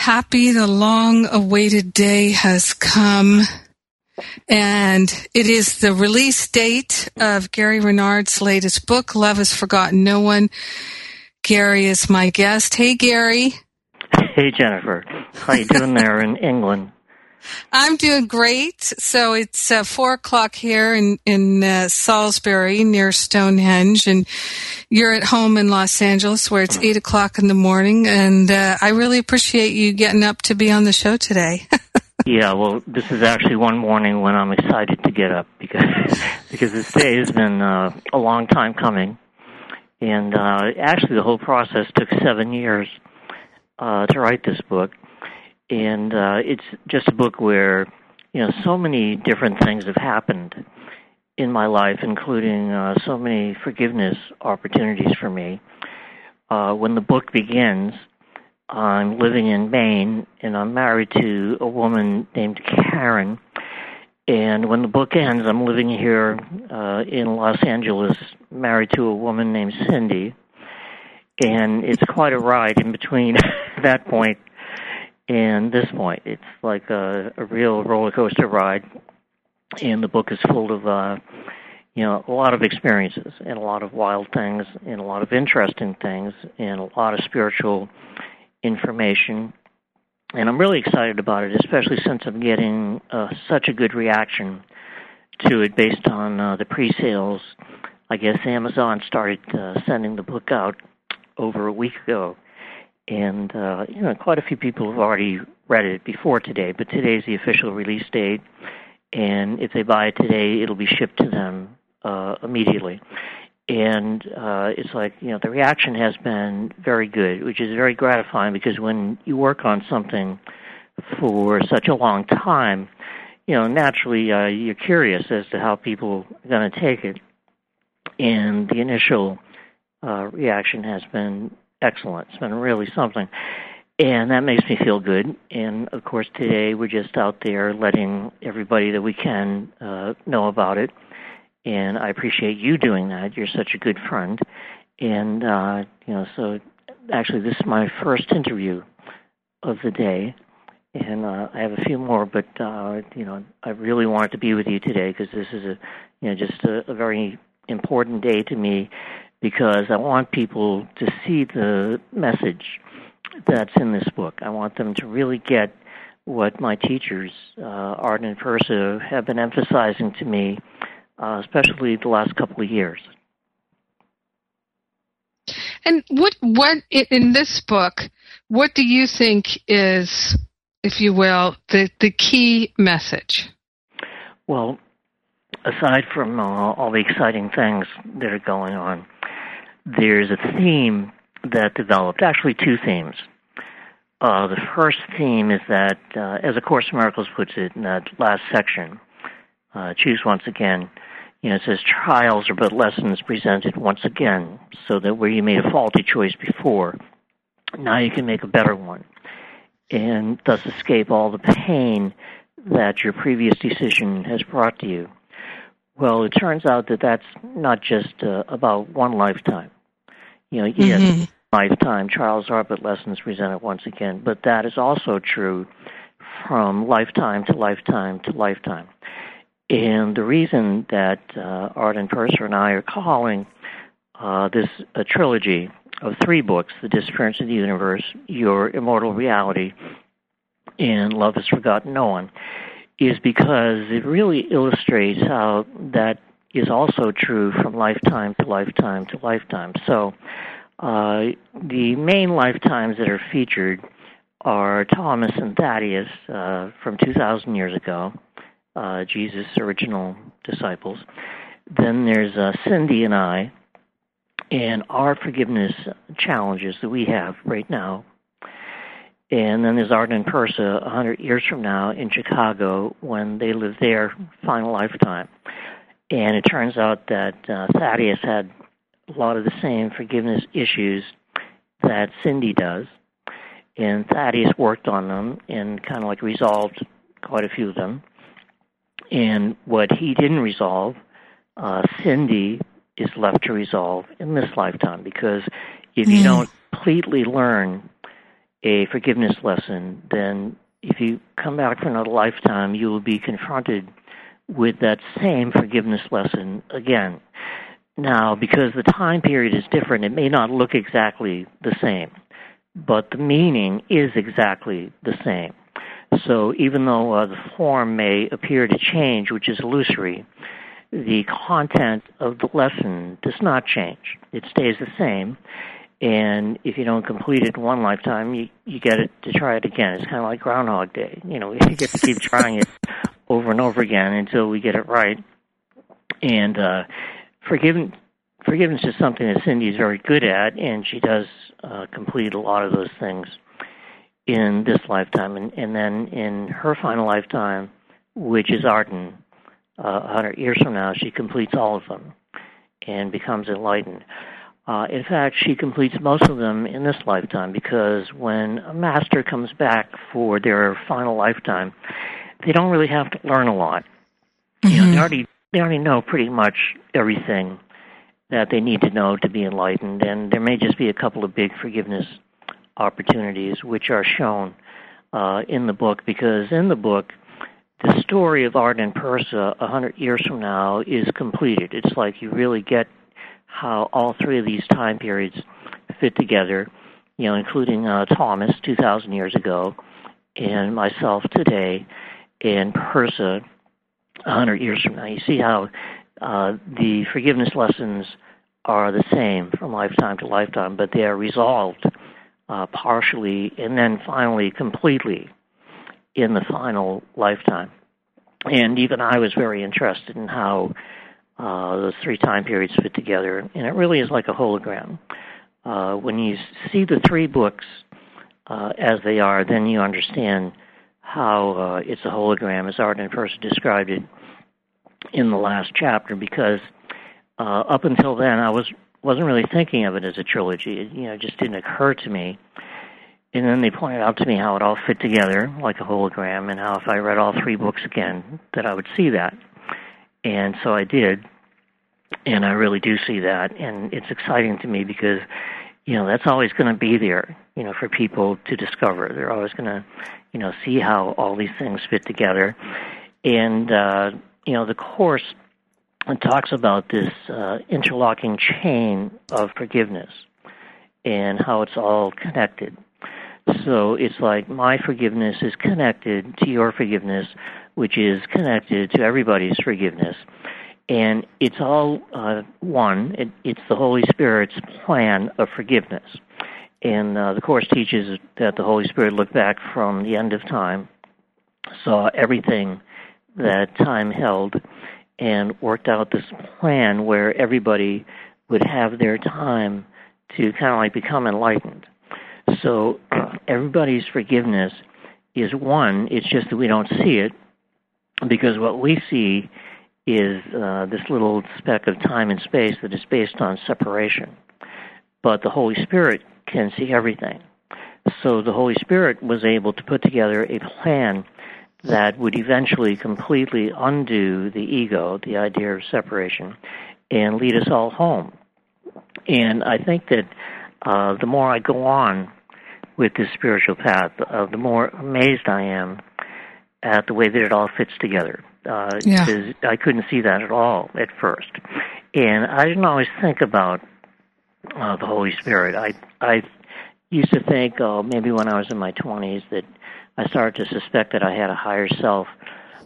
happy the long awaited day has come. And it is the release date of Gary Renard's latest book, Love Has Forgotten No One. Gary is my guest. Hey, Gary. Hey, Jennifer. How you doing there in England? I'm doing great. So it's uh, four o'clock here in in uh, Salisbury near Stonehenge, and you're at home in Los Angeles where it's eight o'clock in the morning. And uh, I really appreciate you getting up to be on the show today. yeah, well, this is actually one morning when I'm excited to get up because because this day has been uh, a long time coming, and uh, actually the whole process took seven years uh, to write this book and uh, it's just a book where you know so many different things have happened in my life, including uh, so many forgiveness opportunities for me. Uh, when the book begins, I'm living in Maine, and I'm married to a woman named Karen. And when the book ends, I'm living here uh, in Los Angeles, married to a woman named Cindy. And it's quite a ride in between that point and this point. It's like a, a real roller coaster ride, and the book is full of, uh, you know, a lot of experiences and a lot of wild things and a lot of interesting things and a lot of spiritual information. And I'm really excited about it, especially since I'm getting uh, such a good reaction to it based on uh, the pre-sales. I guess Amazon started uh, sending the book out over a week ago and uh, you know quite a few people have already read it before today, but today is the official release date, and if they buy it today, it'll be shipped to them uh, immediately. And uh, it's like you know the reaction has been very good, which is very gratifying because when you work on something for such a long time, you know naturally uh, you're curious as to how people are going to take it, and the initial uh, reaction has been excellent. It's been really something. And that makes me feel good. And of course, today we're just out there letting everybody that we can uh, know about it. And I appreciate you doing that. You're such a good friend. And, uh, you know, so actually, this is my first interview of the day. And uh, I have a few more, but, uh, you know, I really wanted to be with you today because this is a, you know, just a, a very important day to me because I want people to see the message that's in this book. I want them to really get what my teachers, uh, Arten and Pursah, have been emphasizing to me, uh, especially the last couple of years. And what what in this book, what do you think is, if you will, the the key message? Well, aside from uh, all the exciting things that are going on, there's a theme that developed, actually, two themes. Uh, the first theme is that, uh, as A Course in Miracles puts it in that last section, uh, choose once again. You know, it says trials are but lessons presented once again, so that where you made a faulty choice before, now you can make a better one, and thus escape all the pain that your previous decision has brought to you. Well, it turns out that that's not just uh, about one lifetime. You know, yes, mm-hmm. lifetime trials are but lessons presented once again, but that is also true from lifetime to lifetime to lifetime. And the reason that uh, Arten Pursah and I are calling uh, this a trilogy of three books The Disappearance of the Universe, Your Immortal Reality, and Love Has Forgotten No One is because it really illustrates how that is also true from lifetime to lifetime to lifetime. So, uh, the main lifetimes that are featured are Thomas and Thaddeus uh, from 2,000 years ago, uh, Jesus' original disciples. Then there's uh, Cindy and I, and our forgiveness challenges that we have right now and then there's Arten and Pursah 100 years from now in Chicago when they live their final lifetime. And it turns out that uh, Thaddeus had a lot of the same forgiveness issues that Cindy does. And Thaddeus worked on them and kind of like resolved quite a few of them. And what he didn't resolve, uh, Cindy is left to resolve in this lifetime because if you mm. don't completely learn a forgiveness lesson, then if you come back for another lifetime, you will be confronted with that same forgiveness lesson again. Now, because the time period is different, it may not look exactly the same, but the meaning is exactly the same. So even though uh, the form may appear to change, which is illusory, the content of the lesson does not change. It stays the same, and if you don't complete it in one lifetime, you you get it to try it again. It's kind of like Groundhog Day. You know, you get to keep trying it over and over again until we get it right. And uh, forgiven, forgiveness is something that Cindy is very good at, and she does uh, complete a lot of those things in this lifetime, and, and then in her final lifetime, which is Arten, uh, 100 years from now, she completes all of them and becomes enlightened. Uh, in fact, she completes most of them in this lifetime because when a master comes back for their final lifetime, they don't really have to learn a lot. Mm-hmm. You know, they mm-hmm. already they already know pretty much everything that they need to know to be enlightened, and there may just be a couple of big forgiveness opportunities which are shown uh, in the book because in the book the story of Arten and Pursah a hundred years from now is completed. It's like you really get how all three of these time periods fit together, you know, including uh, Thomas 2,000 years ago, and myself today, and Pursah 100 years from now. You see how uh, the forgiveness lessons are the same from lifetime to lifetime, but they are resolved uh, partially and then finally completely in the final lifetime. And even I was very interested in how uh, those three time periods fit together, and it really is like a hologram. Uh, when you see the three books uh, as they are, then you understand how uh, it's a hologram, as Arten first described it in the last chapter. Because uh, up until then, I was wasn't really thinking of it as a trilogy. It, you know, it just didn't occur to me. And then they pointed out to me how it all fit together like a hologram, and how if I read all three books again, that I would see that. And so I did, and I really do see that, and it's exciting to me because, you know, that's always going to be there, you know, for people to discover. They're always going to, you know, see how all these things fit together, and uh, you know, the course talks about this uh, interlocking chain of forgiveness and how it's all connected. So it's like my forgiveness is connected to your forgiveness, which is connected to everybody's forgiveness. And it's all uh, one. It, it's the Holy Spirit's plan of forgiveness. And uh, the Course teaches that the Holy Spirit looked back from the end of time, saw everything that time held and worked out this plan where everybody would have their time to kind of like become enlightened. So everybody's forgiveness is one, it's just that we don't see it because what we see is uh, this little speck of time and space that is based on separation. But the Holy Spirit can see everything. So the Holy Spirit was able to put together a plan that would eventually completely undo the ego, the idea of separation, and lead us all home. And I think that uh, the more I go on with this spiritual path, uh, the more amazed I am at the way that it all fits together. Uh, yeah. I couldn't see that at all at first, and I didn't always think about uh, the Holy Spirit. I I used to think, oh, maybe when I was in my twenties, that I started to suspect that I had a higher self,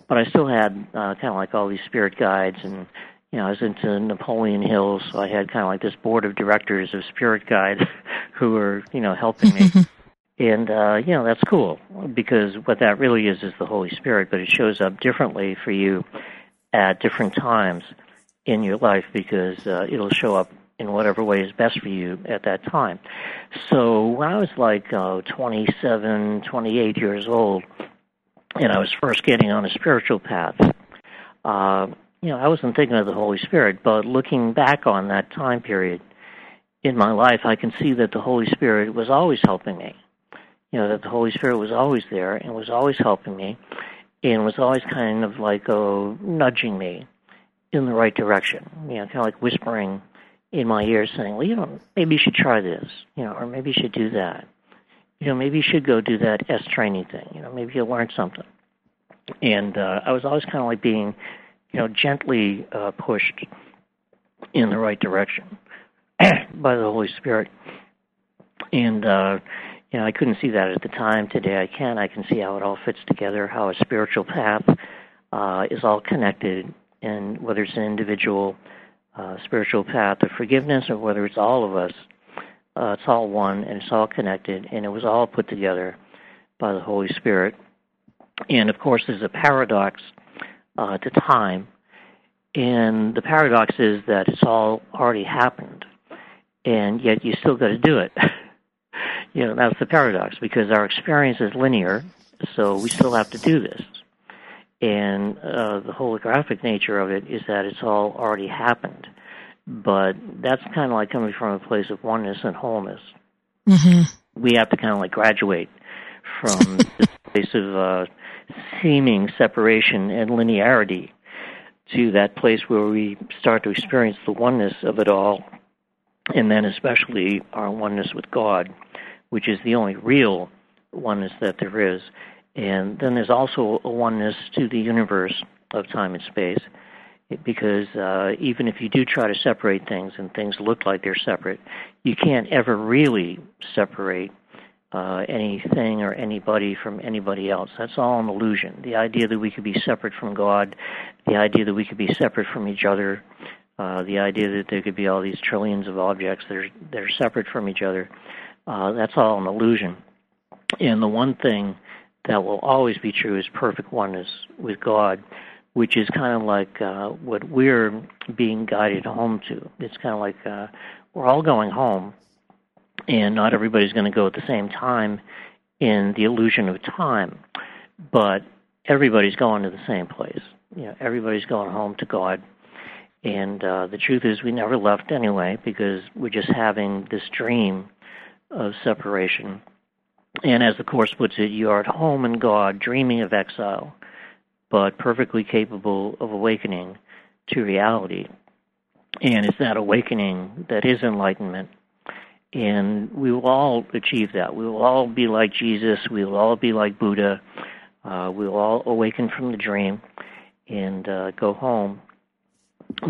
but I still had uh, kind of like all these spirit guides and you know, I was into Napoleon Hill, so I had kind of like this board of directors of spirit guides who were, you know, helping me. and uh, you know, that's cool because what that really is is the Holy Spirit, but it shows up differently for you at different times in your life because uh, it'll show up in whatever way is best for you at that time. So when I was like uh, 27, 28 years old, and I was first getting on a spiritual path, uh, you know, I wasn't thinking of the Holy Spirit, but looking back on that time period in my life, I can see that the Holy Spirit was always helping me. You know, that the Holy Spirit was always there and was always helping me and was always kind of like, oh, nudging me in the right direction. You know, kind of like whispering in my ear saying, well, you know, maybe you should try this, you know, or maybe you should do that. You know, maybe you should go do that est training thing. You know, maybe you'll learn something. And uh, I was always kind of like being you know, gently uh, pushed in the right direction by the Holy Spirit. And uh, you know, I couldn't see that at the time. Today, I can. I can see how it all fits together. How a spiritual path uh, is all connected, and whether it's an individual uh, spiritual path of forgiveness or whether it's all of us, uh, it's all one and it's all connected, and it was all put together by the Holy Spirit. And of course, there's a paradox uh, to time. And the paradox is that it's all already happened, and yet you still got to do it. you know, that's the paradox because our experience is linear, so we still have to do this. And uh, the holographic nature of it is that it's all already happened. But that's kind of like coming from a place of oneness and wholeness. Mm-hmm. We have to kind of like graduate from this place of uh, seeming separation and linearity to that place where we start to experience the oneness of it all, and then especially our oneness with God, which is the only real oneness that there is. And then there's also a oneness to the universe of time and space, because uh, even if you do try to separate things and things look like they're separate, you can't ever really separate uh, anything or anybody from anybody else. That's all an illusion. The idea that we could be separate from God, the idea that we could be separate from each other, uh, the idea that there could be all these trillions of objects that are, that are separate from each other, uh, that's all an illusion. And the one thing that will always be true is perfect oneness with God, which is kind of like uh, what we're being guided home to. It's kind of like uh, we're all going home and not everybody's going to go at the same time in the illusion of time, but everybody's going to the same place. You know, everybody's going home to God. And uh, the truth is, we never left anyway because we're just having this dream of separation. And as the Course puts it, you are at home in God, dreaming of exile, but perfectly capable of awakening to reality. And it's that awakening that is enlightenment and we will all achieve that. We will all be like Jesus. We will all be like Buddha. Uh, we will all awaken from the dream and uh, go home.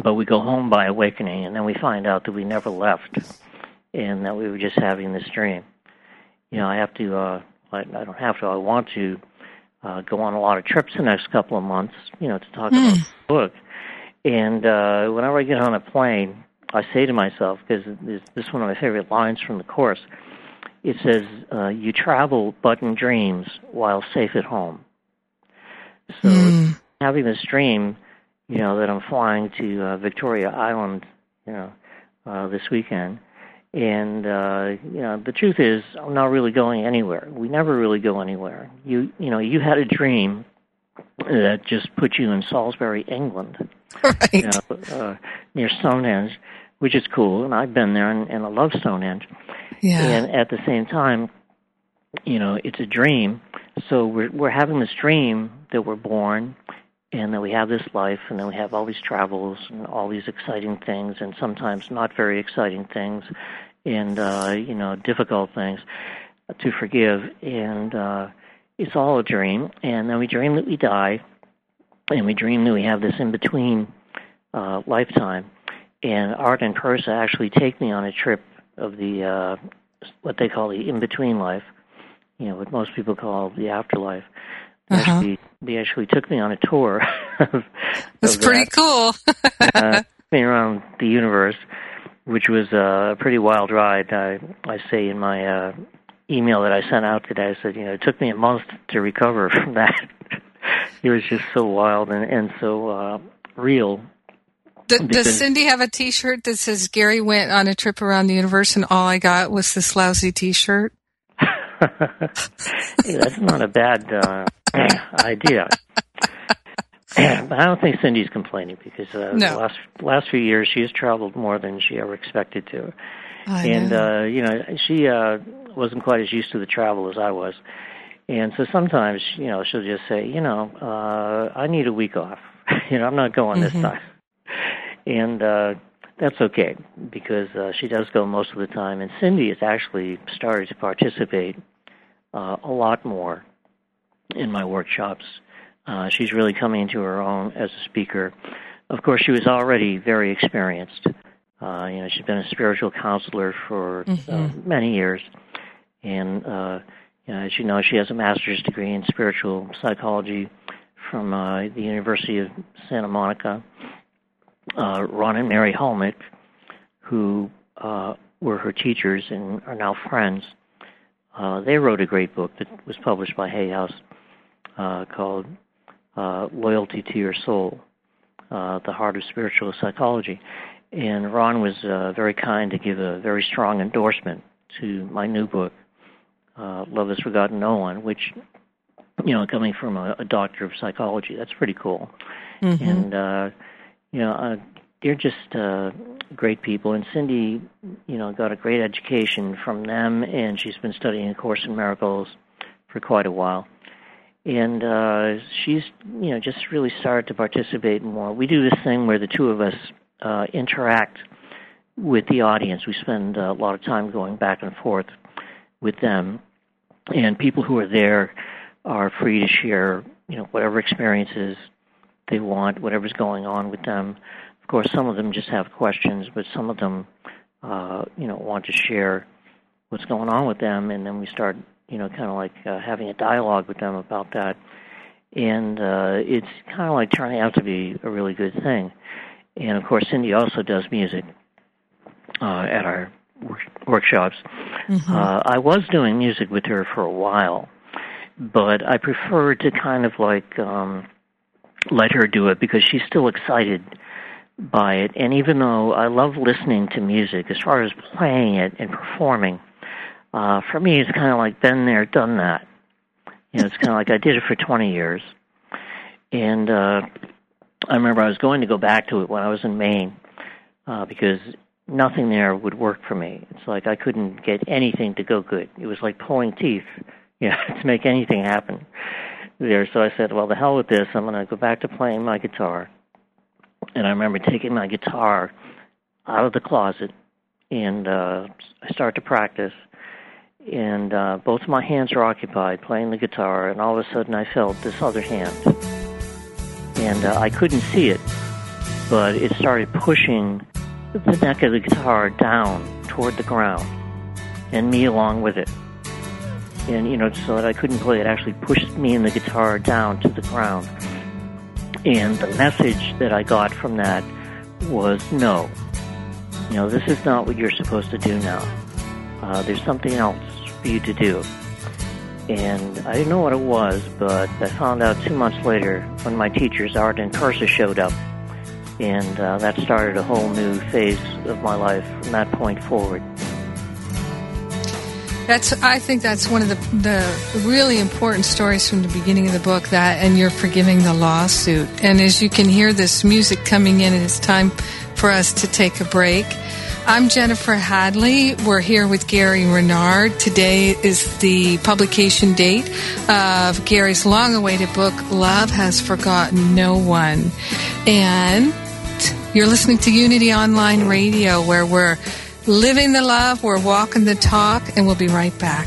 But we go home by awakening, and then we find out that we never left, and that we were just having this dream. You know, I have to. Uh, I, I don't have to. I want to uh, go on a lot of trips the next couple of months. You know, to talk mm. about the book. And uh, whenever I get on a plane, I say to myself, because this, this is one of my favorite lines from the Course, it says, uh, You travel but in dreams while safe at home. So mm. having this dream, you know, that I'm flying to uh, Victoria Island, you know, uh, this weekend. And uh, you know, the truth is, I'm not really going anywhere. We never really go anywhere. You, you know, you had a dream that just put you in Salisbury, England, right. you know, uh, near Stonehenge, which is cool, and I've been there, and, and I love Stonehenge. Yeah. And at the same time, you know, it's a dream. So we're we're having this dream that we're born, and that we have this life, and then we have all these travels and all these exciting things, and sometimes not very exciting things, and uh, you know, difficult things to forgive, and uh, it's all a dream. And then we dream that we die, and we dream that we have this in between uh, lifetime. And Art and Pursah actually take me on a trip of the uh, what they call the in between life, you know, what most people call the afterlife. They Uh-huh. Actually, they actually took me on a tour. of, That's of pretty that, cool. uh, me around the universe, which was uh, a pretty wild ride. I, I say in my uh, email that I sent out today, I said, you know, it took me a month to recover from that. it was just so wild and, and so uh, real. D- does Cindy have a T-shirt that says Gary went on a trip around the universe and all I got was this lousy T-shirt? hey, that's not a bad uh, idea. I don't think Cindy's complaining because uh, No. the last last few years she has traveled more than she ever expected to, I and know. uh, you know she uh, wasn't quite as used to the travel as I was, and so sometimes you know she'll just say, you know, uh, I need a week off. you know, I'm not going this Mhm. time, and uh, that's okay because uh, she does go most of the time, and Cindy has actually started to participate uh, a lot more in my workshops. Uh, she's really coming into her own as a speaker. Of course, she was already very experienced. Uh, you know, she's been a spiritual counselor for uh, Mhm. many years, and uh, you know, as you know, she has a master's degree in spiritual psychology from uh, the University of Santa Monica. Uh, Ron and Mary Hulnick, who uh, were her teachers and are now friends, uh, they wrote a great book that was published by Hay House uh, called uh, Loyalty to Your Soul, uh, The Heart of Spiritual Psychology. And Ron was uh, very kind to give a very strong endorsement to my new book, uh, Love Has Forgotten No One, which, you know, coming from a, a doctor of psychology, that's pretty cool. Mhm. And, uh, you know, uh, they're just uh, great people. And Cindy, you know, got a great education from them, and she's been studying A Course in Miracles for quite a while. And uh, she's, you know, just really started to participate more. We do this thing where the two of us uh, interact with the audience. We spend a lot of time going back and forth with them, and people who are there are free to share, you know, whatever experiences they want, whatever's going on with them. Of course, some of them just have questions, but some of them, uh, you know, want to share what's going on with them, and then we start, you know, kind of like uh, having a dialogue with them about that. And uh, it's kind of like turning out to be a really good thing. And of course, Cindy also does music uh, at our work- workshops. Mhm. Uh, I was doing music with her for a while, but I prefer to kind of like um, let her do it because she's still excited by it. And even though I love listening to music, as far as playing it and performing, uh, for me it's kind of like been there, done that. You know, it's kind of like I did it for 20 years, and uh, I remember I was going to go back to it when I was in Maine uh, because nothing there would work for me. It's like I couldn't get anything to go good. It was like pulling teeth, you know, to make anything happen there. So I said, well, the hell with this. I'm going to go back to playing my guitar. And I remember taking my guitar out of the closet and uh, I started to practice. And uh, both of my hands were occupied playing the guitar, and all of a sudden I felt this other hand. And uh, I couldn't see it, but it started pushing the neck of the guitar down toward the ground, and me along with it. And, you know, so that I couldn't play, it actually pushed me and the guitar down to the ground. And the message that I got from that was no. You know, this is not what you're supposed to do now. Uh, there's something else for you to do. and I didn't know what it was, but I found out two months later when my teachers, Art and Pursah, showed up, and uh, that started a whole new phase of my life from that point forward. That's. I think that's one of the the really important stories from the beginning of the book. That and you're forgiving the lawsuit. And as you can hear this music coming in, it's time for us to take a break. I'm Jennifer Hadley. We're here with Gary Renard. Today is the publication date of Gary's long awaited book, Love Has Forgotten No One. And you're listening to Unity Online Radio, where we're living the love, we're walking the talk, and we'll be right back.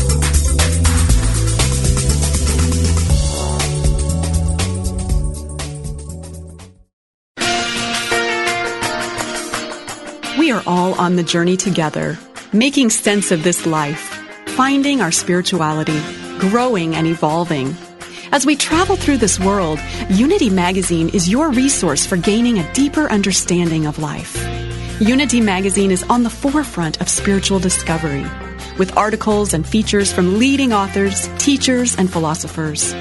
Are all on the journey together, making sense of this life, finding our spirituality, growing and evolving. As we travel through this world, Unity Magazine is your resource for gaining a deeper understanding of life. Unity Magazine is on the forefront of spiritual discovery, with articles and features from leading authors, teachers, and philosophers.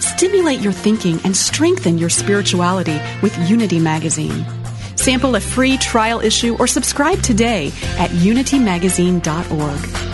Stimulate your thinking and strengthen your spirituality with Unity Magazine. Sample a free trial issue or subscribe today at unitymagazine.org.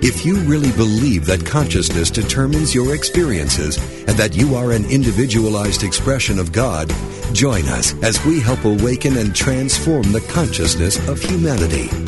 If you really believe that consciousness determines your experiences and that you are an individualized expression of God, join us as we help awaken and transform the consciousness of humanity.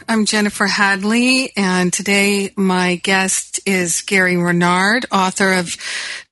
I'm Jennifer Hadley, and today my guest is Gary Renard, author of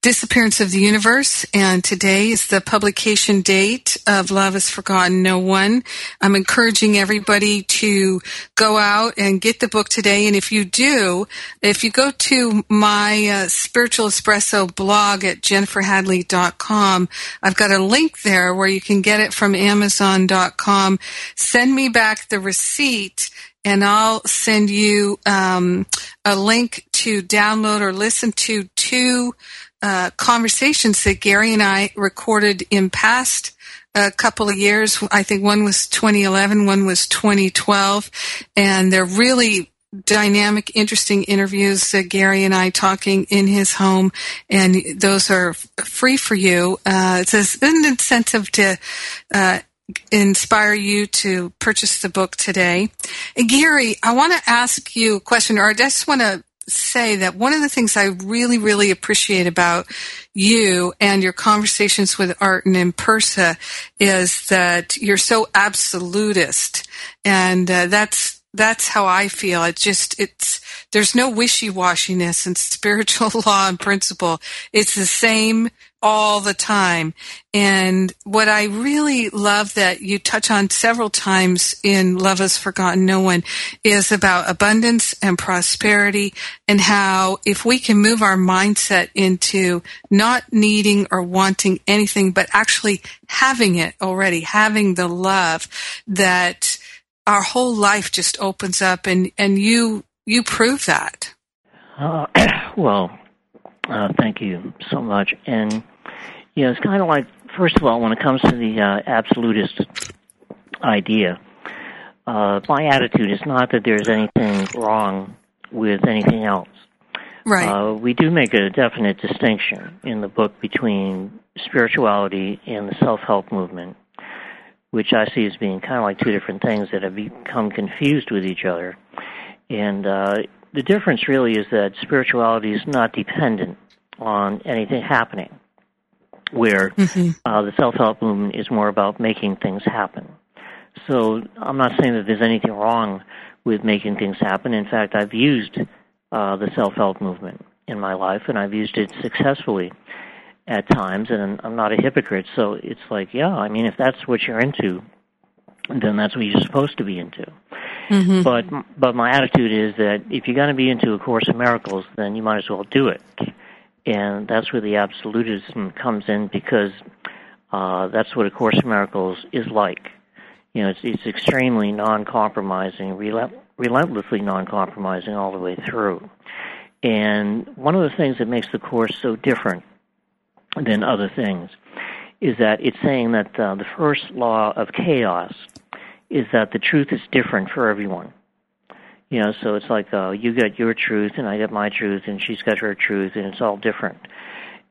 Disappearance of the Universe, and today is the publication date of Love is Forgotten No One. I'm encouraging everybody to go out and get the book today, and if you do, if you go to my uh, Spiritual Espresso blog at jenniferhadley.com, I've got a link there where you can get it from amazon.com. Send me back the receipt and I'll send you um, a link to download or listen to two uh, conversations that Gary and I recorded in past a uh, couple of years. I think one was 2011, one was 2012, and they're really dynamic, interesting interviews. Uh, Gary and I talking in his home, and those are free for you. Uh, it's an incentive to uh, inspire you to purchase the book today. And Gary, I want to ask you a question, or I just want to say that one of the things I really, really appreciate about you and your conversations with Art and Pursah is that you're so absolutist. And uh, that's, that's how I feel. It just, it's, there's no wishy-washiness in spiritual law and principle. It's the same all the time. And what I really love that you touch on several times in Love Has Forgotten No One is about abundance and prosperity and how if we can move our mindset into not needing or wanting anything, but actually having it already, having the love that our whole life just opens up and, and you, you prove that. Uh, well, uh, thank you so much. And you know, it's kind of like first of all, when it comes to the uh, absolutist idea, uh, my attitude is not that there's anything wrong with anything else. Right. Uh, we do make a definite distinction in the book between spirituality and the self-help movement, which I see as being kind of like two different things that have become confused with each other. And uh, the difference really is that spirituality is not dependent on anything happening, where mm-hmm. uh, the self help movement is more about making things happen. So I'm not saying that there's anything wrong with making things happen. In fact, I've used uh, the self help movement in my life, and I've used it successfully at times, and I'm not a hypocrite. So it's like, yeah, I mean, if that's what you're into, then that's what you're supposed to be into. Mm-hmm. But but my attitude is that if you're going to be into a course in miracles, then you might as well do it, and that's where the absolutism comes in because uh, that's what a course in miracles is like. You know, it's it's extremely non-compromising, relent- relentlessly non-compromising all the way through. And one of the things that makes the course so different than other things is that it's saying that uh, the first law of chaos is that the truth is different for everyone. You know, so it's like uh, you got your truth and I got my truth and she's got her truth and it's all different.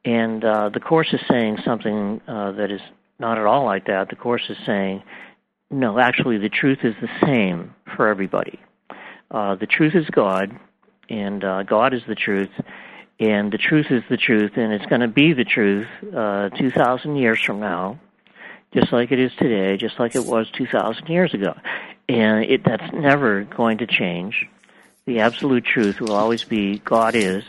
And uh, the course is saying something uh, that is not at all like that. The course is saying, no, actually, the truth is the same for everybody. Uh, the truth is God, and uh, God is the truth, and the truth is the truth, and it's going to be the truth uh, 2,000 years from now just like it is today, just like it was 2,000 years ago. And it, that's never going to change. The absolute truth will always be God is.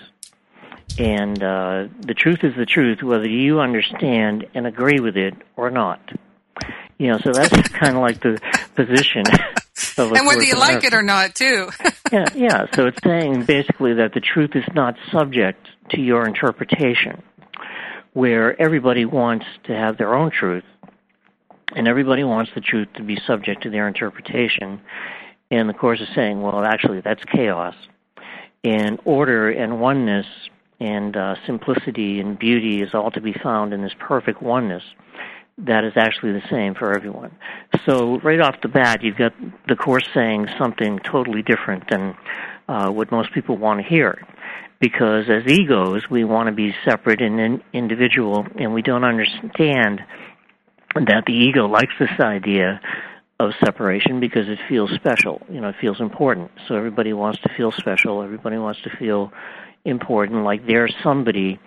And uh, the truth is the truth, whether you understand and agree with it or not. You know, so that's kind of like the position. Of and whether you like it or not, too. yeah, yeah. So it's saying basically that the truth is not subject to your interpretation, where everybody wants to have their own truth, and everybody wants the truth to be subject to their interpretation. And the Course is saying, well, actually, that's chaos. And order and oneness and uh, simplicity and beauty is all to be found in this perfect oneness that is actually the same for everyone. So right off the bat, you've got the Course saying something totally different than uh, what most people want to hear. Because as egos, we want to be separate and in- individual, and we don't understand that the ego likes this idea of separation because it feels special. You know, it feels important. So everybody wants to feel special. Everybody wants to feel important, like they're somebody.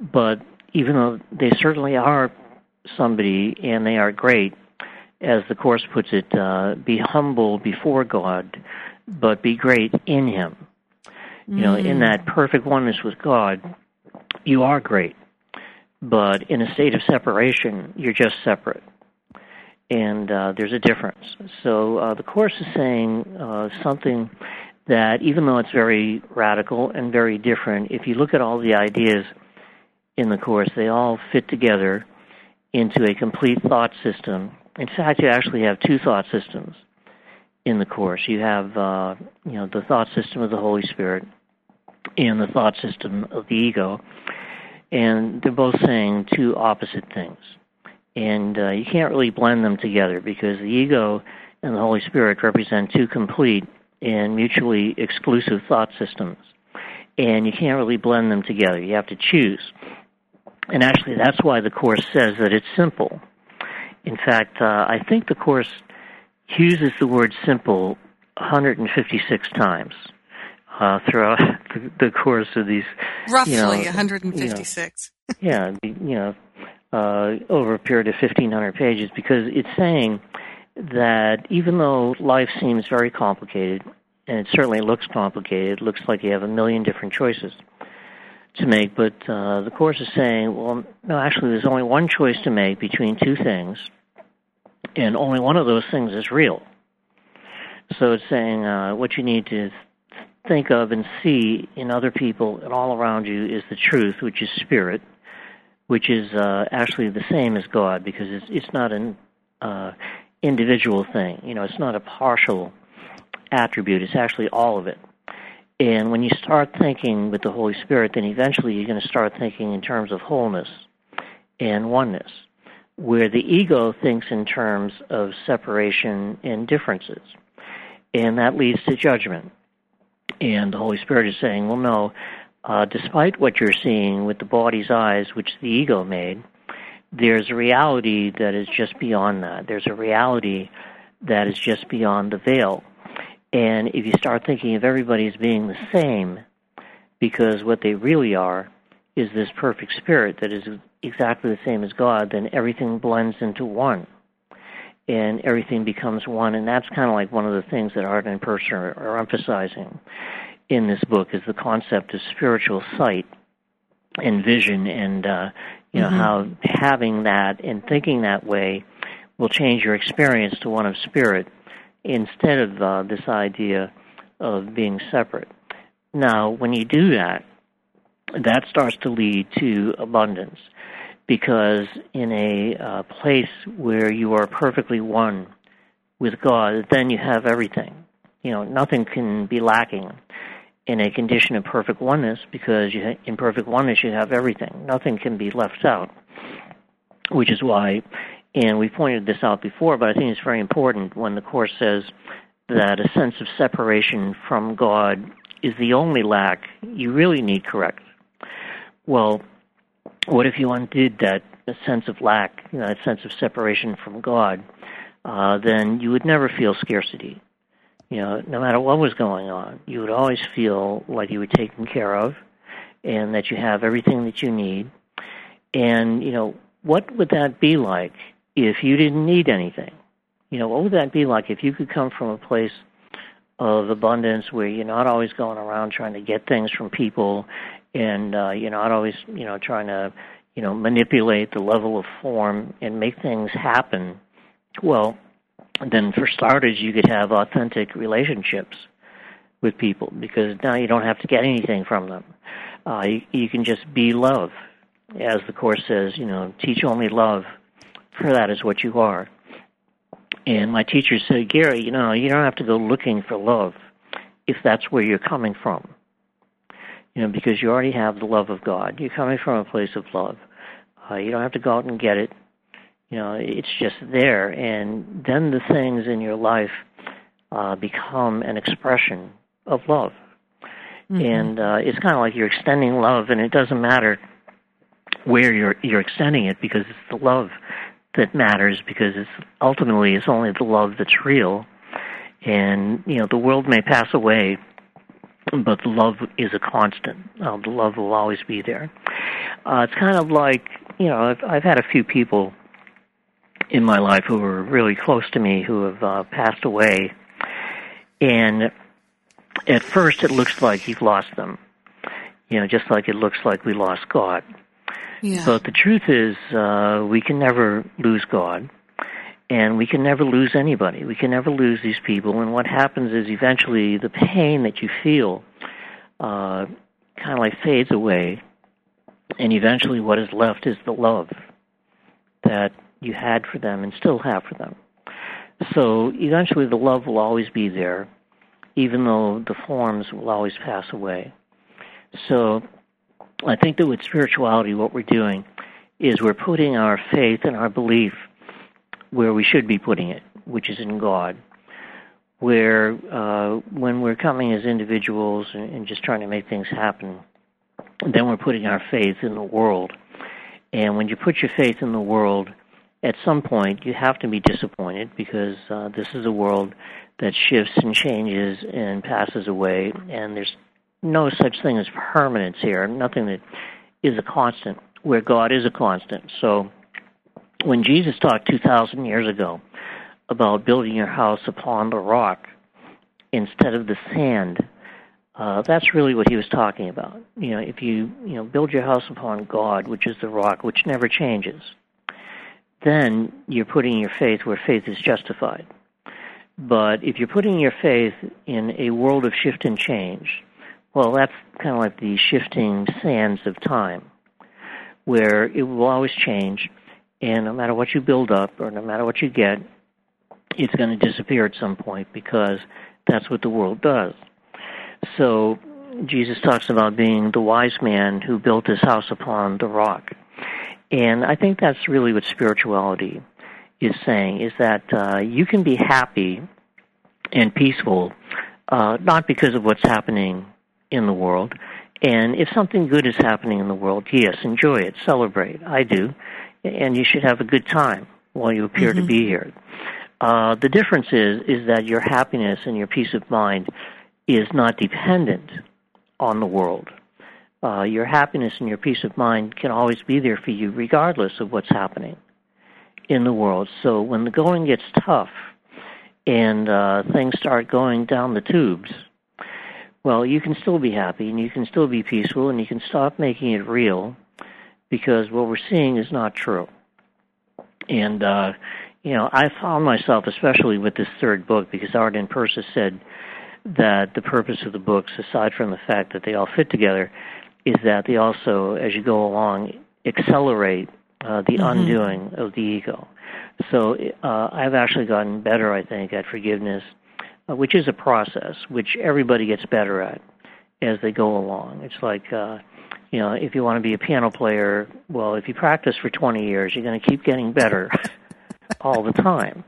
But even though they certainly are somebody and they are great, as the Course puts it, uh, be humble before God, but be great in Him. You know, in mm. that perfect oneness with God, you are great but in a state of separation, you're just separate. And uh, there's a difference. So uh, the Course is saying uh, something that, even though it's very radical and very different, if you look at all the ideas in the Course, they all fit together into a complete thought system. In fact, you actually have two thought systems in the Course. You have, uh, you know, the thought system of the Holy Spirit and the thought system of the ego and they're both saying two opposite things. And uh, you can't really blend them together because the ego and the Holy Spirit represent two complete and mutually exclusive thought systems. And you can't really blend them together. You have to choose. And actually, that's why the Course says that it's simple. In fact, uh, I think the Course uses the word simple 156 times. Uh, throughout the, the, course of these. Roughly you know, 156. You know, yeah, you know, uh, over a period of 1,500 pages, because it's saying that even though life seems very complicated, and it certainly looks complicated, it looks like you have a million different choices to make, but uh, the course is saying, well, no, actually, there's only one choice to make between two things, and only one of those things is real. So it's saying uh, what you need to think of and see in other people and all around you is the truth, which is spirit, which is uh, actually the same as God because it's it's not an uh, individual thing. You know, it's not a partial attribute. It's actually all of it. And when you start thinking with the Holy Spirit, then eventually you're going to start thinking in terms of wholeness and oneness, where the ego thinks in terms of separation and differences. And that leads to judgment. And the Holy Spirit is saying, well, no, uh, despite what you're seeing with the body's eyes, which the ego made, there's a reality that is just beyond that. There's a reality that is just beyond the veil. And if you start thinking of everybody as being the same, because what they really are is this perfect spirit that is exactly the same as God, then everything blends into one. And everything becomes one. And that's kind of like one of the things that Arten and Pursah are, are emphasizing in this book is the concept of spiritual sight and vision and uh, you know mm-hmm. how having that and thinking that way will change your experience to one of spirit instead of uh, this idea of being separate. Now, when you do that, that starts to lead to abundance because in a uh, place where you are perfectly one with God, then you have everything. You know, nothing can be lacking in a condition of perfect oneness because you ha- in perfect oneness you have everything. Nothing can be left out, which is why and we pointed this out before, but I think it's very important when the Course says that a sense of separation from God is the only lack you really need correct. Well, what if you undid that sense of lack, that sense of separation from God? Uh, then you would never feel scarcity. You know, no matter what was going on, you would always feel like you were taken care of and that you have everything that you need. And, you know, what would that be like if you didn't need anything? You know, what would that be like if you could come from a place of abundance where you're not always going around trying to get things from people and uh, you're not always, you know, trying to, you know, manipulate the level of form and make things happen? Well, then for starters, you could have authentic relationships with people because now you don't have to get anything from them. Uh, you, you can just be love. As the Course says, you know, teach only love for that is what you are. And my teacher said, Gary, you know, you don't have to go looking for love if that's where you're coming from. You know, because you already have the love of God. You're coming from a place of love. Uh, you don't have to go out and get it. You know, it's just there. And then the things in your life uh, become an expression of love. Mm-hmm. And uh, it's kind of like you're extending love, and it doesn't matter where you're you're extending it because it's the love that matters because it's ultimately it's only the love that's real. And you know, the world may pass away, but love is a constant. Uh, the love will always be there. Uh, it's kind of like you know, I've, I've had a few people in my life who were really close to me who have uh, passed away, and at first it looks like you've lost them. You know, just like it looks like we lost God. Yeah. But the truth is, uh, we can never lose God, and we can never lose anybody. We can never lose these people. And what happens is eventually the pain that you feel uh, kind of like fades away, and eventually what is left is the love that you had for them and still have for them. So eventually the love will always be there, even though the forms will always pass away. So I think that with spirituality, what we're doing is we're putting our faith and our belief where we should be putting it, which is in God. Where uh, when we're coming as individuals and, and just trying to make things happen, then we're putting our faith in the world. And when you put your faith in the world, at some point you have to be disappointed because uh, this is a world that shifts and changes and passes away, and there's no such thing as permanence here, nothing that is a constant, where God is a constant. So when Jesus talked 2,000 years ago about building your house upon the rock instead of the sand, uh, that's really what he was talking about. You know, if you you know build your house upon God, which is the rock, which never changes, then you're putting your faith where faith is justified. But if you're putting your faith in a world of shift and change, well, that's kind of like the shifting sands of time, where it will always change, and no matter what you build up or no matter what you get, it's going to disappear at some point because that's what the world does. So Jesus talks about being the wise man who built his house upon the rock. And I think that's really what spirituality is saying is that uh, you can be happy and peaceful uh, not because of what's happening in the world. And if something good is happening in the world, yes, enjoy it, celebrate. I do. And you should have a good time while you appear mm-hmm. to be here. Uh, the difference is is that your happiness and your peace of mind is not dependent on the world. Uh, your happiness and your peace of mind can always be there for you, regardless of what's happening in the world. So when the going gets tough and uh, things start going down the tubes, well, you can still be happy and you can still be peaceful and you can stop making it real because what we're seeing is not true. And uh, you know, I found myself, especially with this third book, because Arten Pursah said that the purpose of the books, aside from the fact that they all fit together, is that they also, as you go along, accelerate uh, the mm-hmm. undoing of the ego. So uh, I've actually gotten better, I think, at forgiveness, uh, which is a process which everybody gets better at as they go along. It's like, uh, you know, if you want to be a piano player, well, if you practice for 20 years, you're going to keep getting better. all the time.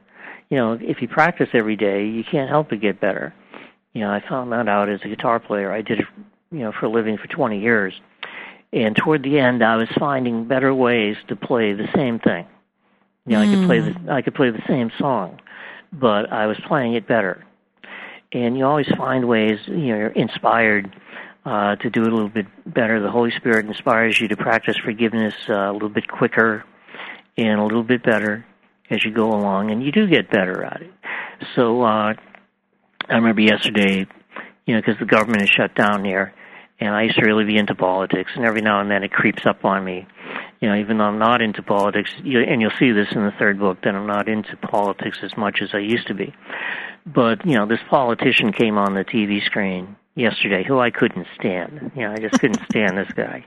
You know, if you practice every day, you can't help but get better. You know, I found that out as a guitar player. I did it, you know, for a living for 20 years. And toward the end, I was finding better ways to play the same thing. You know, mm. I could play the hmm. I could play the same song, but I was playing it better. And you always find ways. You know, you're inspired uh, to do it a little bit better. The Holy Spirit inspires you to practice forgiveness uh, a little bit quicker and a little bit better as you go along, and you do get better at it. So uh, I remember yesterday, you know, because the government is shut down here, and I used to really be into politics, and every now and then it creeps up on me. You know, even though I'm not into politics, you, and you'll see this in the third book, that I'm not into politics as much as I used to be. But you know, this politician came on the TV screen yesterday, who I couldn't stand. You know, I just couldn't stand this guy,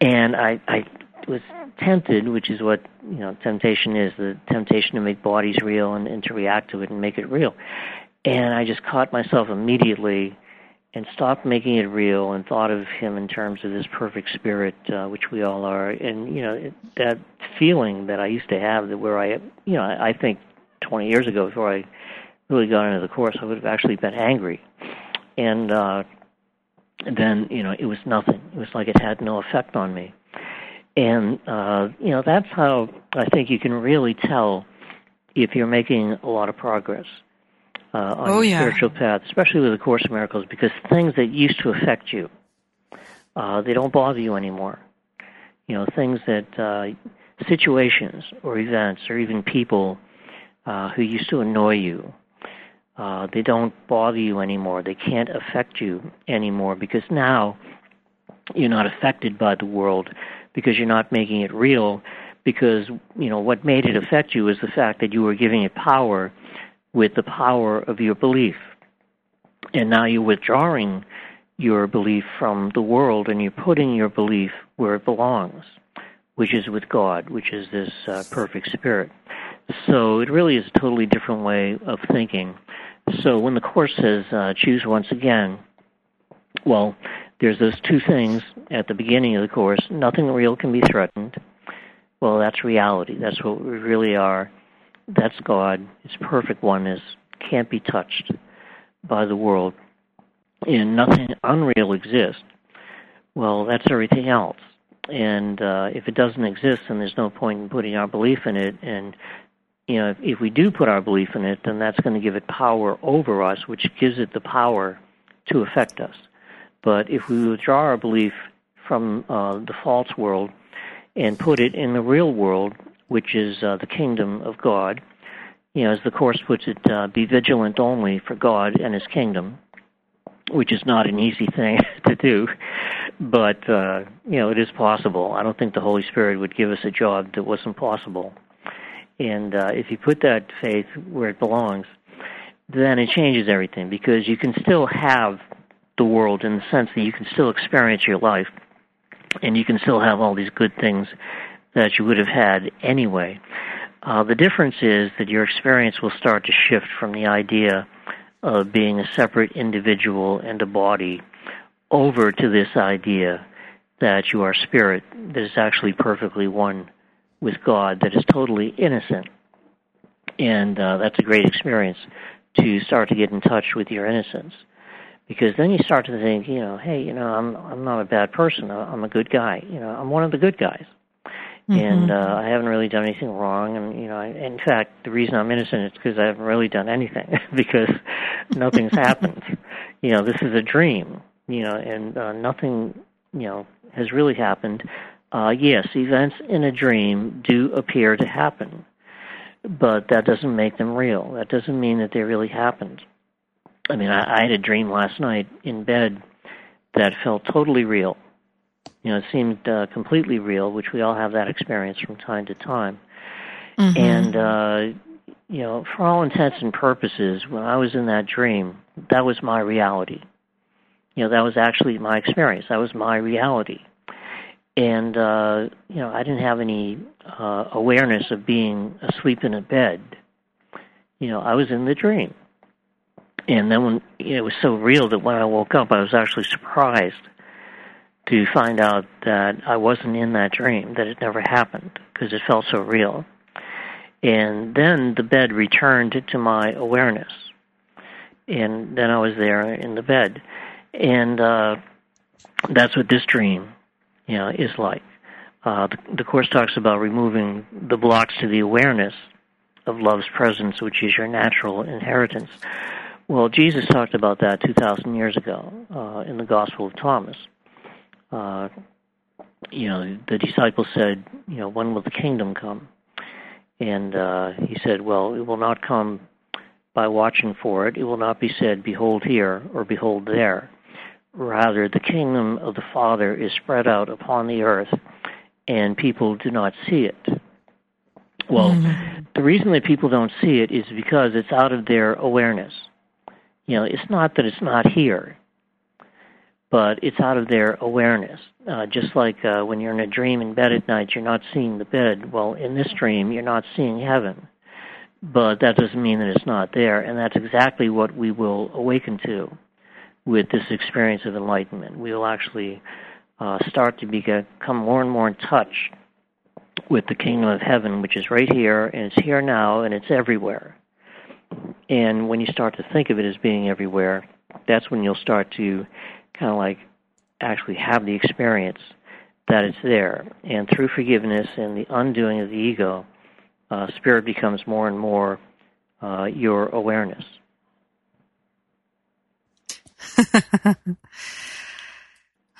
and I I was tempted, which is what you know temptation is the temptation to make bodies real and, and to react to it and make it real. And I just caught myself immediately and stopped making it real and thought of him in terms of this perfect spirit, uh, which we all are. And you know it, that feeling that I used to have that where I, you know, I, I think 20 years ago before I really got into the course, I would have actually been angry. And uh, then you know it was nothing. It was like it had no effect on me. And uh, you know that's how I think you can really tell if you're making a lot of progress uh, on oh, your yeah. spiritual path, especially with the Course in Miracles, because things that used to affect you, uh, they don't bother you anymore. You know, things that uh, situations or events or even people uh, who used to annoy you, uh, they don't bother you anymore. They can't affect you anymore because now you're not affected by the world because you're not making it real because you know what made it affect you is the fact that you were giving it power with the power of your belief. And now you're withdrawing your belief from the world and you're putting your belief where it belongs which is with god which is this uh, perfect spirit. So it really is a totally different way of thinking so when the course says uh, choose once again well there's those two things at the beginning of the course. Nothing real can be threatened. Well, that's reality. That's what we really are. That's God. It's perfect oneness. Can't be touched by the world. And nothing unreal exists. Well, that's everything else. And uh, if it doesn't exist, then there's no point in putting our belief in it. And you know, if, if we do put our belief in it, then that's going to give it power over us, which gives it the power to affect us But if we withdraw our belief from uh, the false world and put it in the real world, which is uh, the kingdom of God, you know, as the Course puts it, uh, be vigilant only for God and His kingdom, which is not an easy thing to do, but, uh, you know, it is possible. I don't think the Holy Spirit would give us a job that wasn't possible. And uh, if you put that faith where it belongs, then it changes everything because you can still have the world in the sense that you can still experience your life and you can still have all these good things that you would have had anyway. Uh, the difference is that your experience will start to shift from the idea of being a separate individual and a body over to this idea that you are spirit that is actually perfectly one with God, that is totally innocent. And uh, that's a great experience to start to get in touch with your innocence. Because then you start to think, you know, hey, you know, I'm I'm not a bad person. I'm a good guy. You know, I'm one of the good guys. Mm-hmm. and uh, I haven't really done anything wrong. And you know, I, in fact, the reason I'm innocent is because I haven't really done anything because nothing's happened. You know, this is a dream. You know, and uh, nothing, you know, has really happened. Uh, yes, events in a dream do appear to happen, but that doesn't make them real. That doesn't mean that they really happened. I mean, I, I had a dream last night in bed that felt totally real you know, it seemed uh, completely real, which we all have that experience from time to time. Mm-hmm. And, uh, you know, for all intents and purposes, when I was in that dream, that was my reality. You know, that was actually my experience. That was my reality. And, uh, you know, I didn't have any uh, awareness of being asleep in a bed. You know, I was in the dream. And then when it was so real that when I woke up, I was actually surprised to find out that I wasn't in that dream, that it never happened, because it felt so real. And then the bed returned to my awareness. And then I was there in the bed. And uh, that's what this dream, you know, is like. Uh, the, the Course talks about removing the blocks to the awareness of love's presence, which is your natural inheritance. Well, Jesus talked about that 2,000 years ago uh, in the Gospel of Thomas uh, you know, the disciples said, you know, when will the kingdom come? And uh, he said, well, it will not come by watching for it. It will not be said, behold here or behold there. Rather, the kingdom of the Father is spread out upon the earth, and people do not see it. Well, mm-hmm. the reason that people don't see it is because it's out of their awareness. You know, it's not that it's not here but it's out of their awareness. Uh, just like uh, when you're in a dream in bed at night, you're not seeing the bed. Well, in this dream, you're not seeing heaven. But that doesn't mean that it's not there, and that's exactly what we will awaken to with this experience of enlightenment. We will actually uh, start to become more and more in touch with the kingdom of heaven, which is right here, and it's here now, and it's everywhere. And when you start to think of it as being everywhere, that's when you'll start to kind of like actually have the experience that it's there. And through forgiveness and the undoing of the ego, uh, spirit becomes more and more uh, your awareness.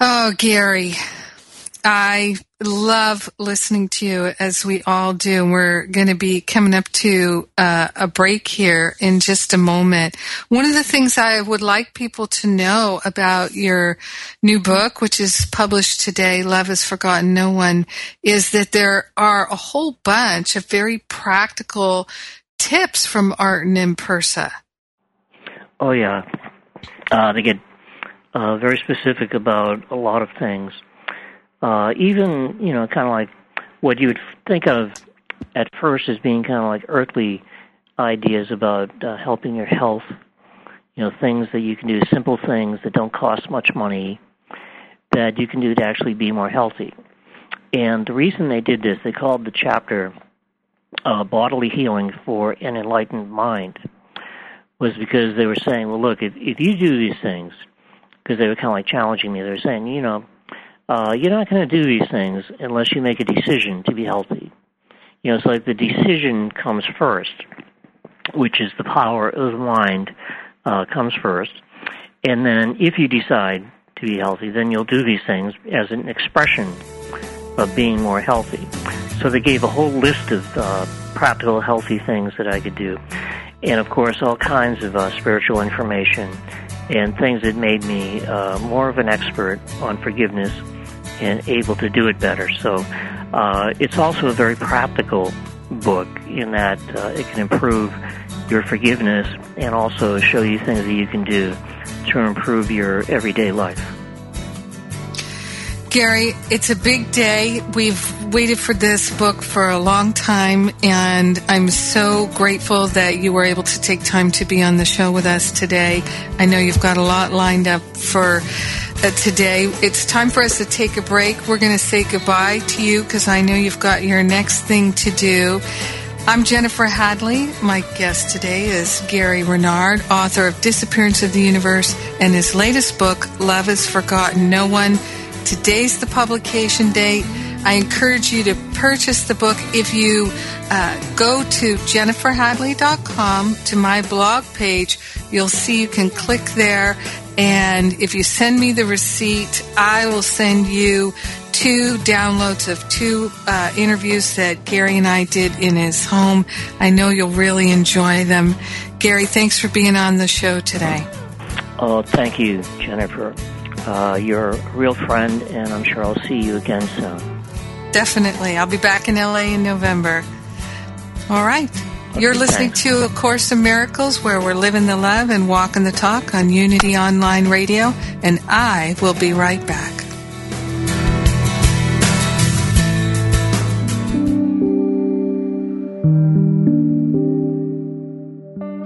oh, Gary, I love listening to you as we all do. We're going to be coming up to uh, a break here in just a moment. One of the things I would like people to know about your new book, which is published today, Love Has Forgotten No One, is that there are a whole bunch of very practical tips from Arten and Pursah. Oh, yeah. Uh, they get uh, very specific about a lot of things uh, even you know, kind of like what you would think of at first as being kind of like earthly ideas about uh, helping your health. You know, things that you can do, simple things that don't cost much money, that you can do to actually be more healthy. And the reason they did this, they called the chapter uh, "Bodily Healing for an Enlightened Mind," was because they were saying, "Well, look, if if you do these things," because they were kind of like challenging me. They were saying, you know, uh, you're not going to do these things unless you make a decision to be healthy. You know, it's like the decision comes first, which is the power of the mind uh, comes first. And then if you decide to be healthy, then you'll do these things as an expression of being more healthy. So they gave a whole list of uh, practical, healthy things that I could do. And of course, all kinds of uh, spiritual information and things that made me uh, more of an expert on forgiveness and able to do it better. So uh, it's also a very practical book in that uh, it can improve your forgiveness and also show you things that you can do to improve your everyday life. Gary, it's a big day. We've waited for this book for a long time, and I'm so grateful that you were able to take time to be on the show with us today. I know you've got a lot lined up for uh, today. It's time for us to take a break. We're going to say goodbye to you because I know you've got your next thing to do. I'm Jennifer Hadley. My guest today is Gary Renard, author of Disappearance of the Universe and his latest book, Love is Forgotten No One Today's the publication date. I encourage you to purchase the book. If you uh, go to jenniferhadley.com to my blog page, you'll see you can click there. And if you send me the receipt, I will send you two downloads of two uh, interviews that Gary and I did in his home. I know you'll really enjoy them. Gary, thanks for being on the show today. Oh, thank you, Jennifer. Uh, you're real friend, and I'm sure I'll see you again soon. Definitely. I'll be back in LA in November. All right. Okay, You're listening thanks. to A Course in Miracles, where we're living the love and walking the talk on Unity Online Radio, and I will be right back.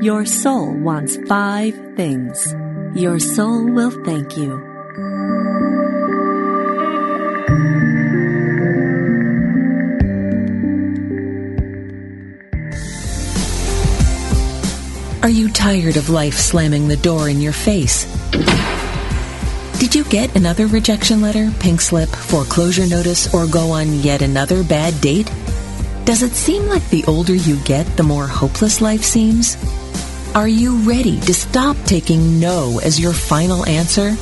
Your Soul Wants Five Things. Your soul will thank you. Are you tired of life slamming the door in your face? Did you get another rejection letter, pink slip, foreclosure notice, or go on yet another bad date? Does it seem like the older you get, the more hopeless life seems? Are you ready to stop taking no as your final answer?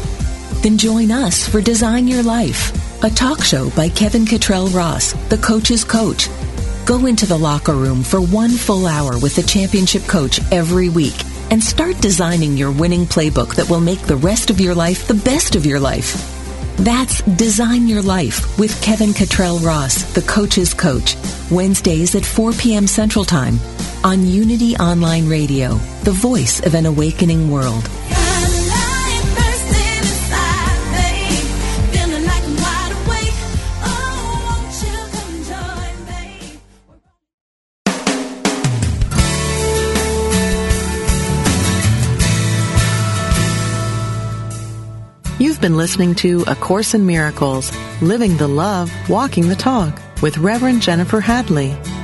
Then join us for Design Your Life, a talk show by Kevin Cottrell Ross, the coach's coach. Go into the locker room for one full hour with the championship coach every week and start designing your winning playbook that will make the rest of your life the best of your life. That's Design Your Life with Kevin Cottrell Ross, the coach's coach, Wednesdays at 4 p.m. Central Time on Unity Online Radio, the voice of an awakening world. You've been listening to A Course in Miracles, Living the Love, Walking the Talk with Reverend Jennifer Hadley.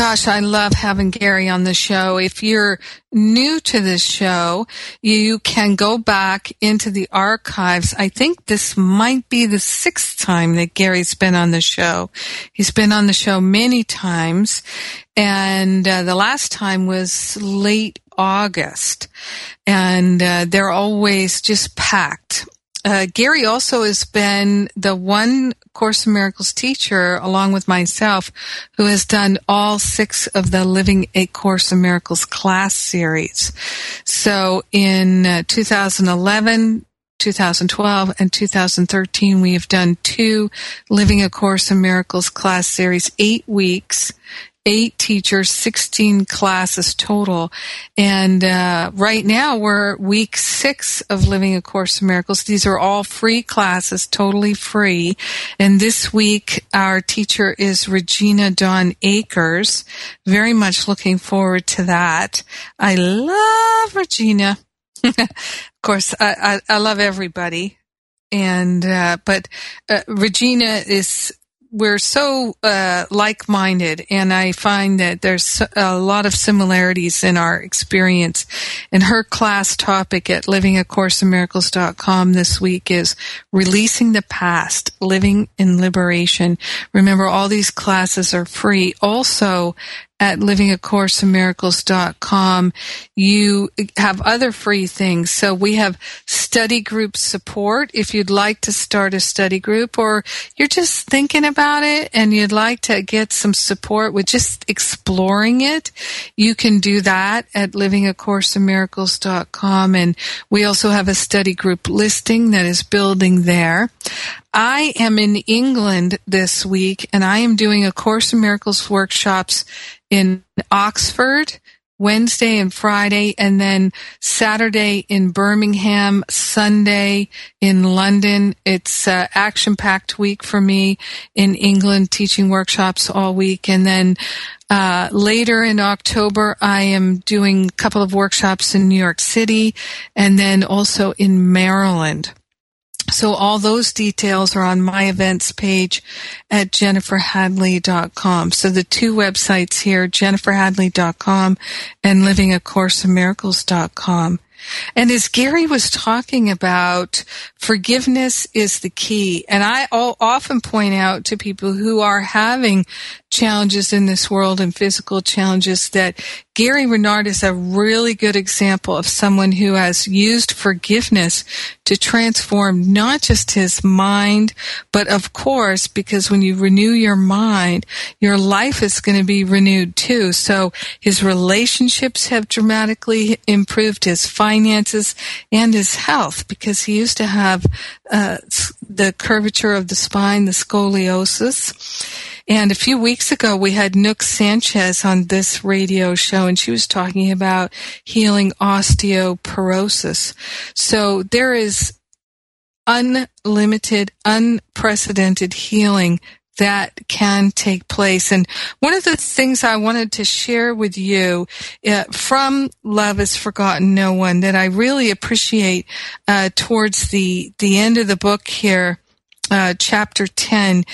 Gosh, I love having Gary on the show. If you're new to this show, you can go back into the archives. I think this might be the sixth time that Gary's been on the show. He's been on the show many times, and uh, the last time was late August, and uh, they're always just packed. Uh, Gary also has been the one Course in Miracles teacher, along with myself, who has done all six of the Living a Course in Miracles class series. So in uh, 2011, 2012 and 2013, we have done two Living a Course in Miracles class series, eight weeks, eight teachers, 16 classes total. And uh, right now we're week six of Living a Course in Miracles. These are all free classes, totally free. And this week our teacher is Regina Dawn Akers. Very much looking forward to that. I love Regina. of course, I, I, I, love everybody. And, uh, but, uh, Regina is we're so uh, like-minded and i find that there's a lot of similarities in our experience. And her class topic at livingacourseofmiracles.com this week is releasing the past living in liberation. Remember all these classes are free. Also at livingacourseofmiracles.com, you have other free things. So we have study group support if you'd like to start a study group or you're just thinking about it and you'd like to get some support with just exploring it. You can do that at livingacourseofmiracles.com. And we also have a study group listing that is building there. I am in England this week and I am doing a Course in Miracles workshops in Oxford, Wednesday and Friday, and then Saturday in Birmingham, Sunday in London. It's uh, action packed week for me in England, teaching workshops all week. And then uh, later in October, I am doing a couple of workshops in New York City and then also in Maryland. So all those details are on my events page at jenniferhadley.com. So the two websites here, jenniferhadley.com and livingacourseofmiracles.com. And as Gary was talking about, forgiveness is the key. And I often point out to people who are having challenges in this world and physical challenges that Gary Renard is a really good example of someone who has used forgiveness to transform not just his mind, but of course, because when you renew your mind, your life is going to be renewed too. So his relationships have dramatically improved, his finances and his health, because he used to have uh, the curvature of the spine, the scoliosis and a few weeks ago, we had Nouk Sanchez on this radio show, and she was talking about healing osteoporosis. So there is unlimited, unprecedented healing that can take place. And one of the things I wanted to share with you uh, from Love Has Forgotten No One that I really appreciate uh, towards the the end of the book here, uh, chapter ten,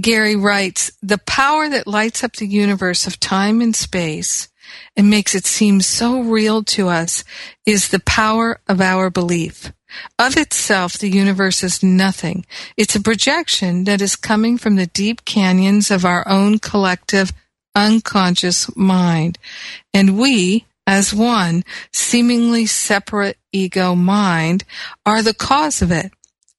Gary writes, the power that lights up the universe of time and space and makes it seem so real to us is the power of our belief. Of itself, the universe is nothing. It's a projection that is coming from the deep canyons of our own collective unconscious mind. And we, as one seemingly separate ego mind, are the cause of it.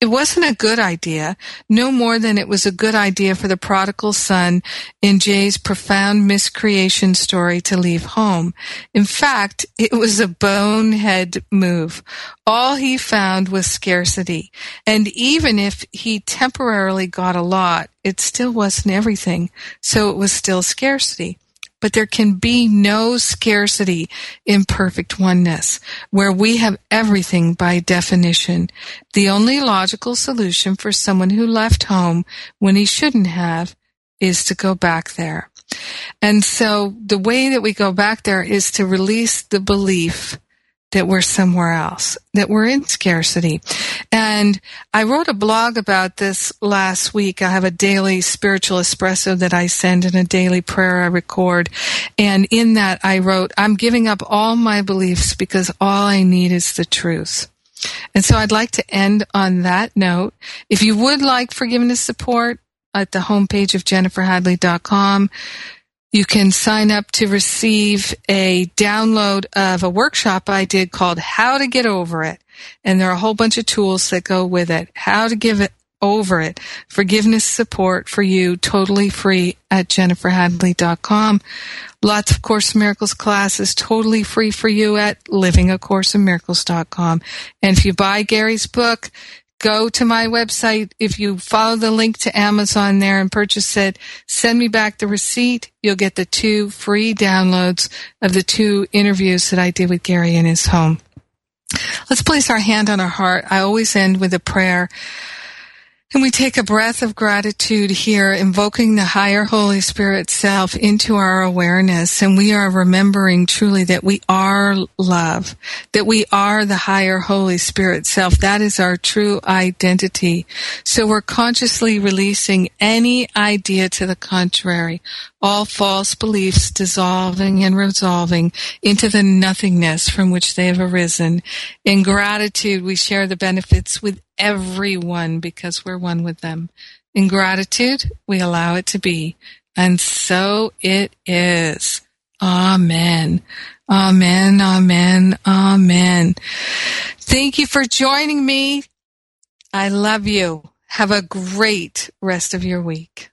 It wasn't a good idea, no more than it was a good idea for the prodigal son in J's profound miscreation story to leave home. In fact, it was a bonehead move. All he found was scarcity. And even if he temporarily got a lot, it still wasn't everything. So it was still scarcity but there can be no scarcity in perfect oneness, where we have everything by definition. The only logical solution for someone who left home when he shouldn't have is to go back there. And so the way that we go back there is to release the belief that we're somewhere else, that we're in scarcity. And I wrote a blog about this last week. I have a daily spiritual espresso that I send and a daily prayer I record. And in that I wrote, I'm giving up all my beliefs because all I need is the truth. And so I'd like to end on that note. If you would like forgiveness support at the homepage of jenniferhadley.com, you can sign up to receive a download of a workshop I did called How to Get Over It. And there are a whole bunch of tools that go with it. How to give it over it. Forgiveness support for you, totally free at jenniferhadley.com. Lots of Course in Miracles classes, totally free for you at livingacourseofmiracles.com. And if you buy Gary's book, go to my website. If you follow the link to Amazon there and purchase it, send me back the receipt. You'll get the two free downloads of the two interviews that I did with Gary in his home. Let's place our hand on our heart. I always end with a prayer. And we take a breath of gratitude here, invoking the higher Holy Spirit self into our awareness. And we are remembering truly that we are love, that we are the higher Holy Spirit self. That is our true identity. So we're consciously releasing any idea to the contrary, all false beliefs dissolving and resolving into the nothingness from which they have arisen. In gratitude, we share the benefits with everyone because we're one with them. In gratitude, we allow it to be. And so it is. Amen. Amen. Amen. Amen. Thank you for joining me. I love you. Have a great rest of your week.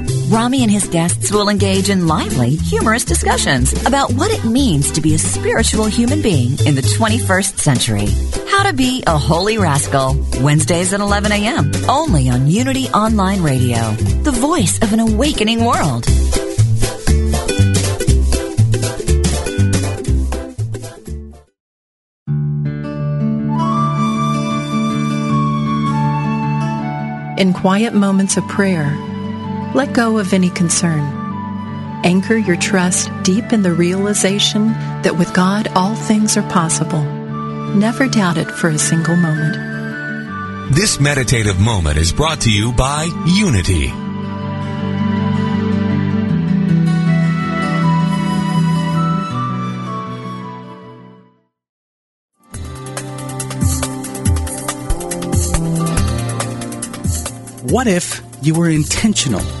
Rami and his guests will engage in lively, humorous discussions about what it means to be a spiritual human being in the 21st century. How to be a holy rascal. Wednesdays at 11 a.m. Only on Unity Online Radio, the voice of an awakening world. In quiet moments of prayer, let go of any concern. Anchor your trust deep in the realization that with God all things are possible. Never doubt it for a single moment. This meditative moment is brought to you by Unity. What if you were intentional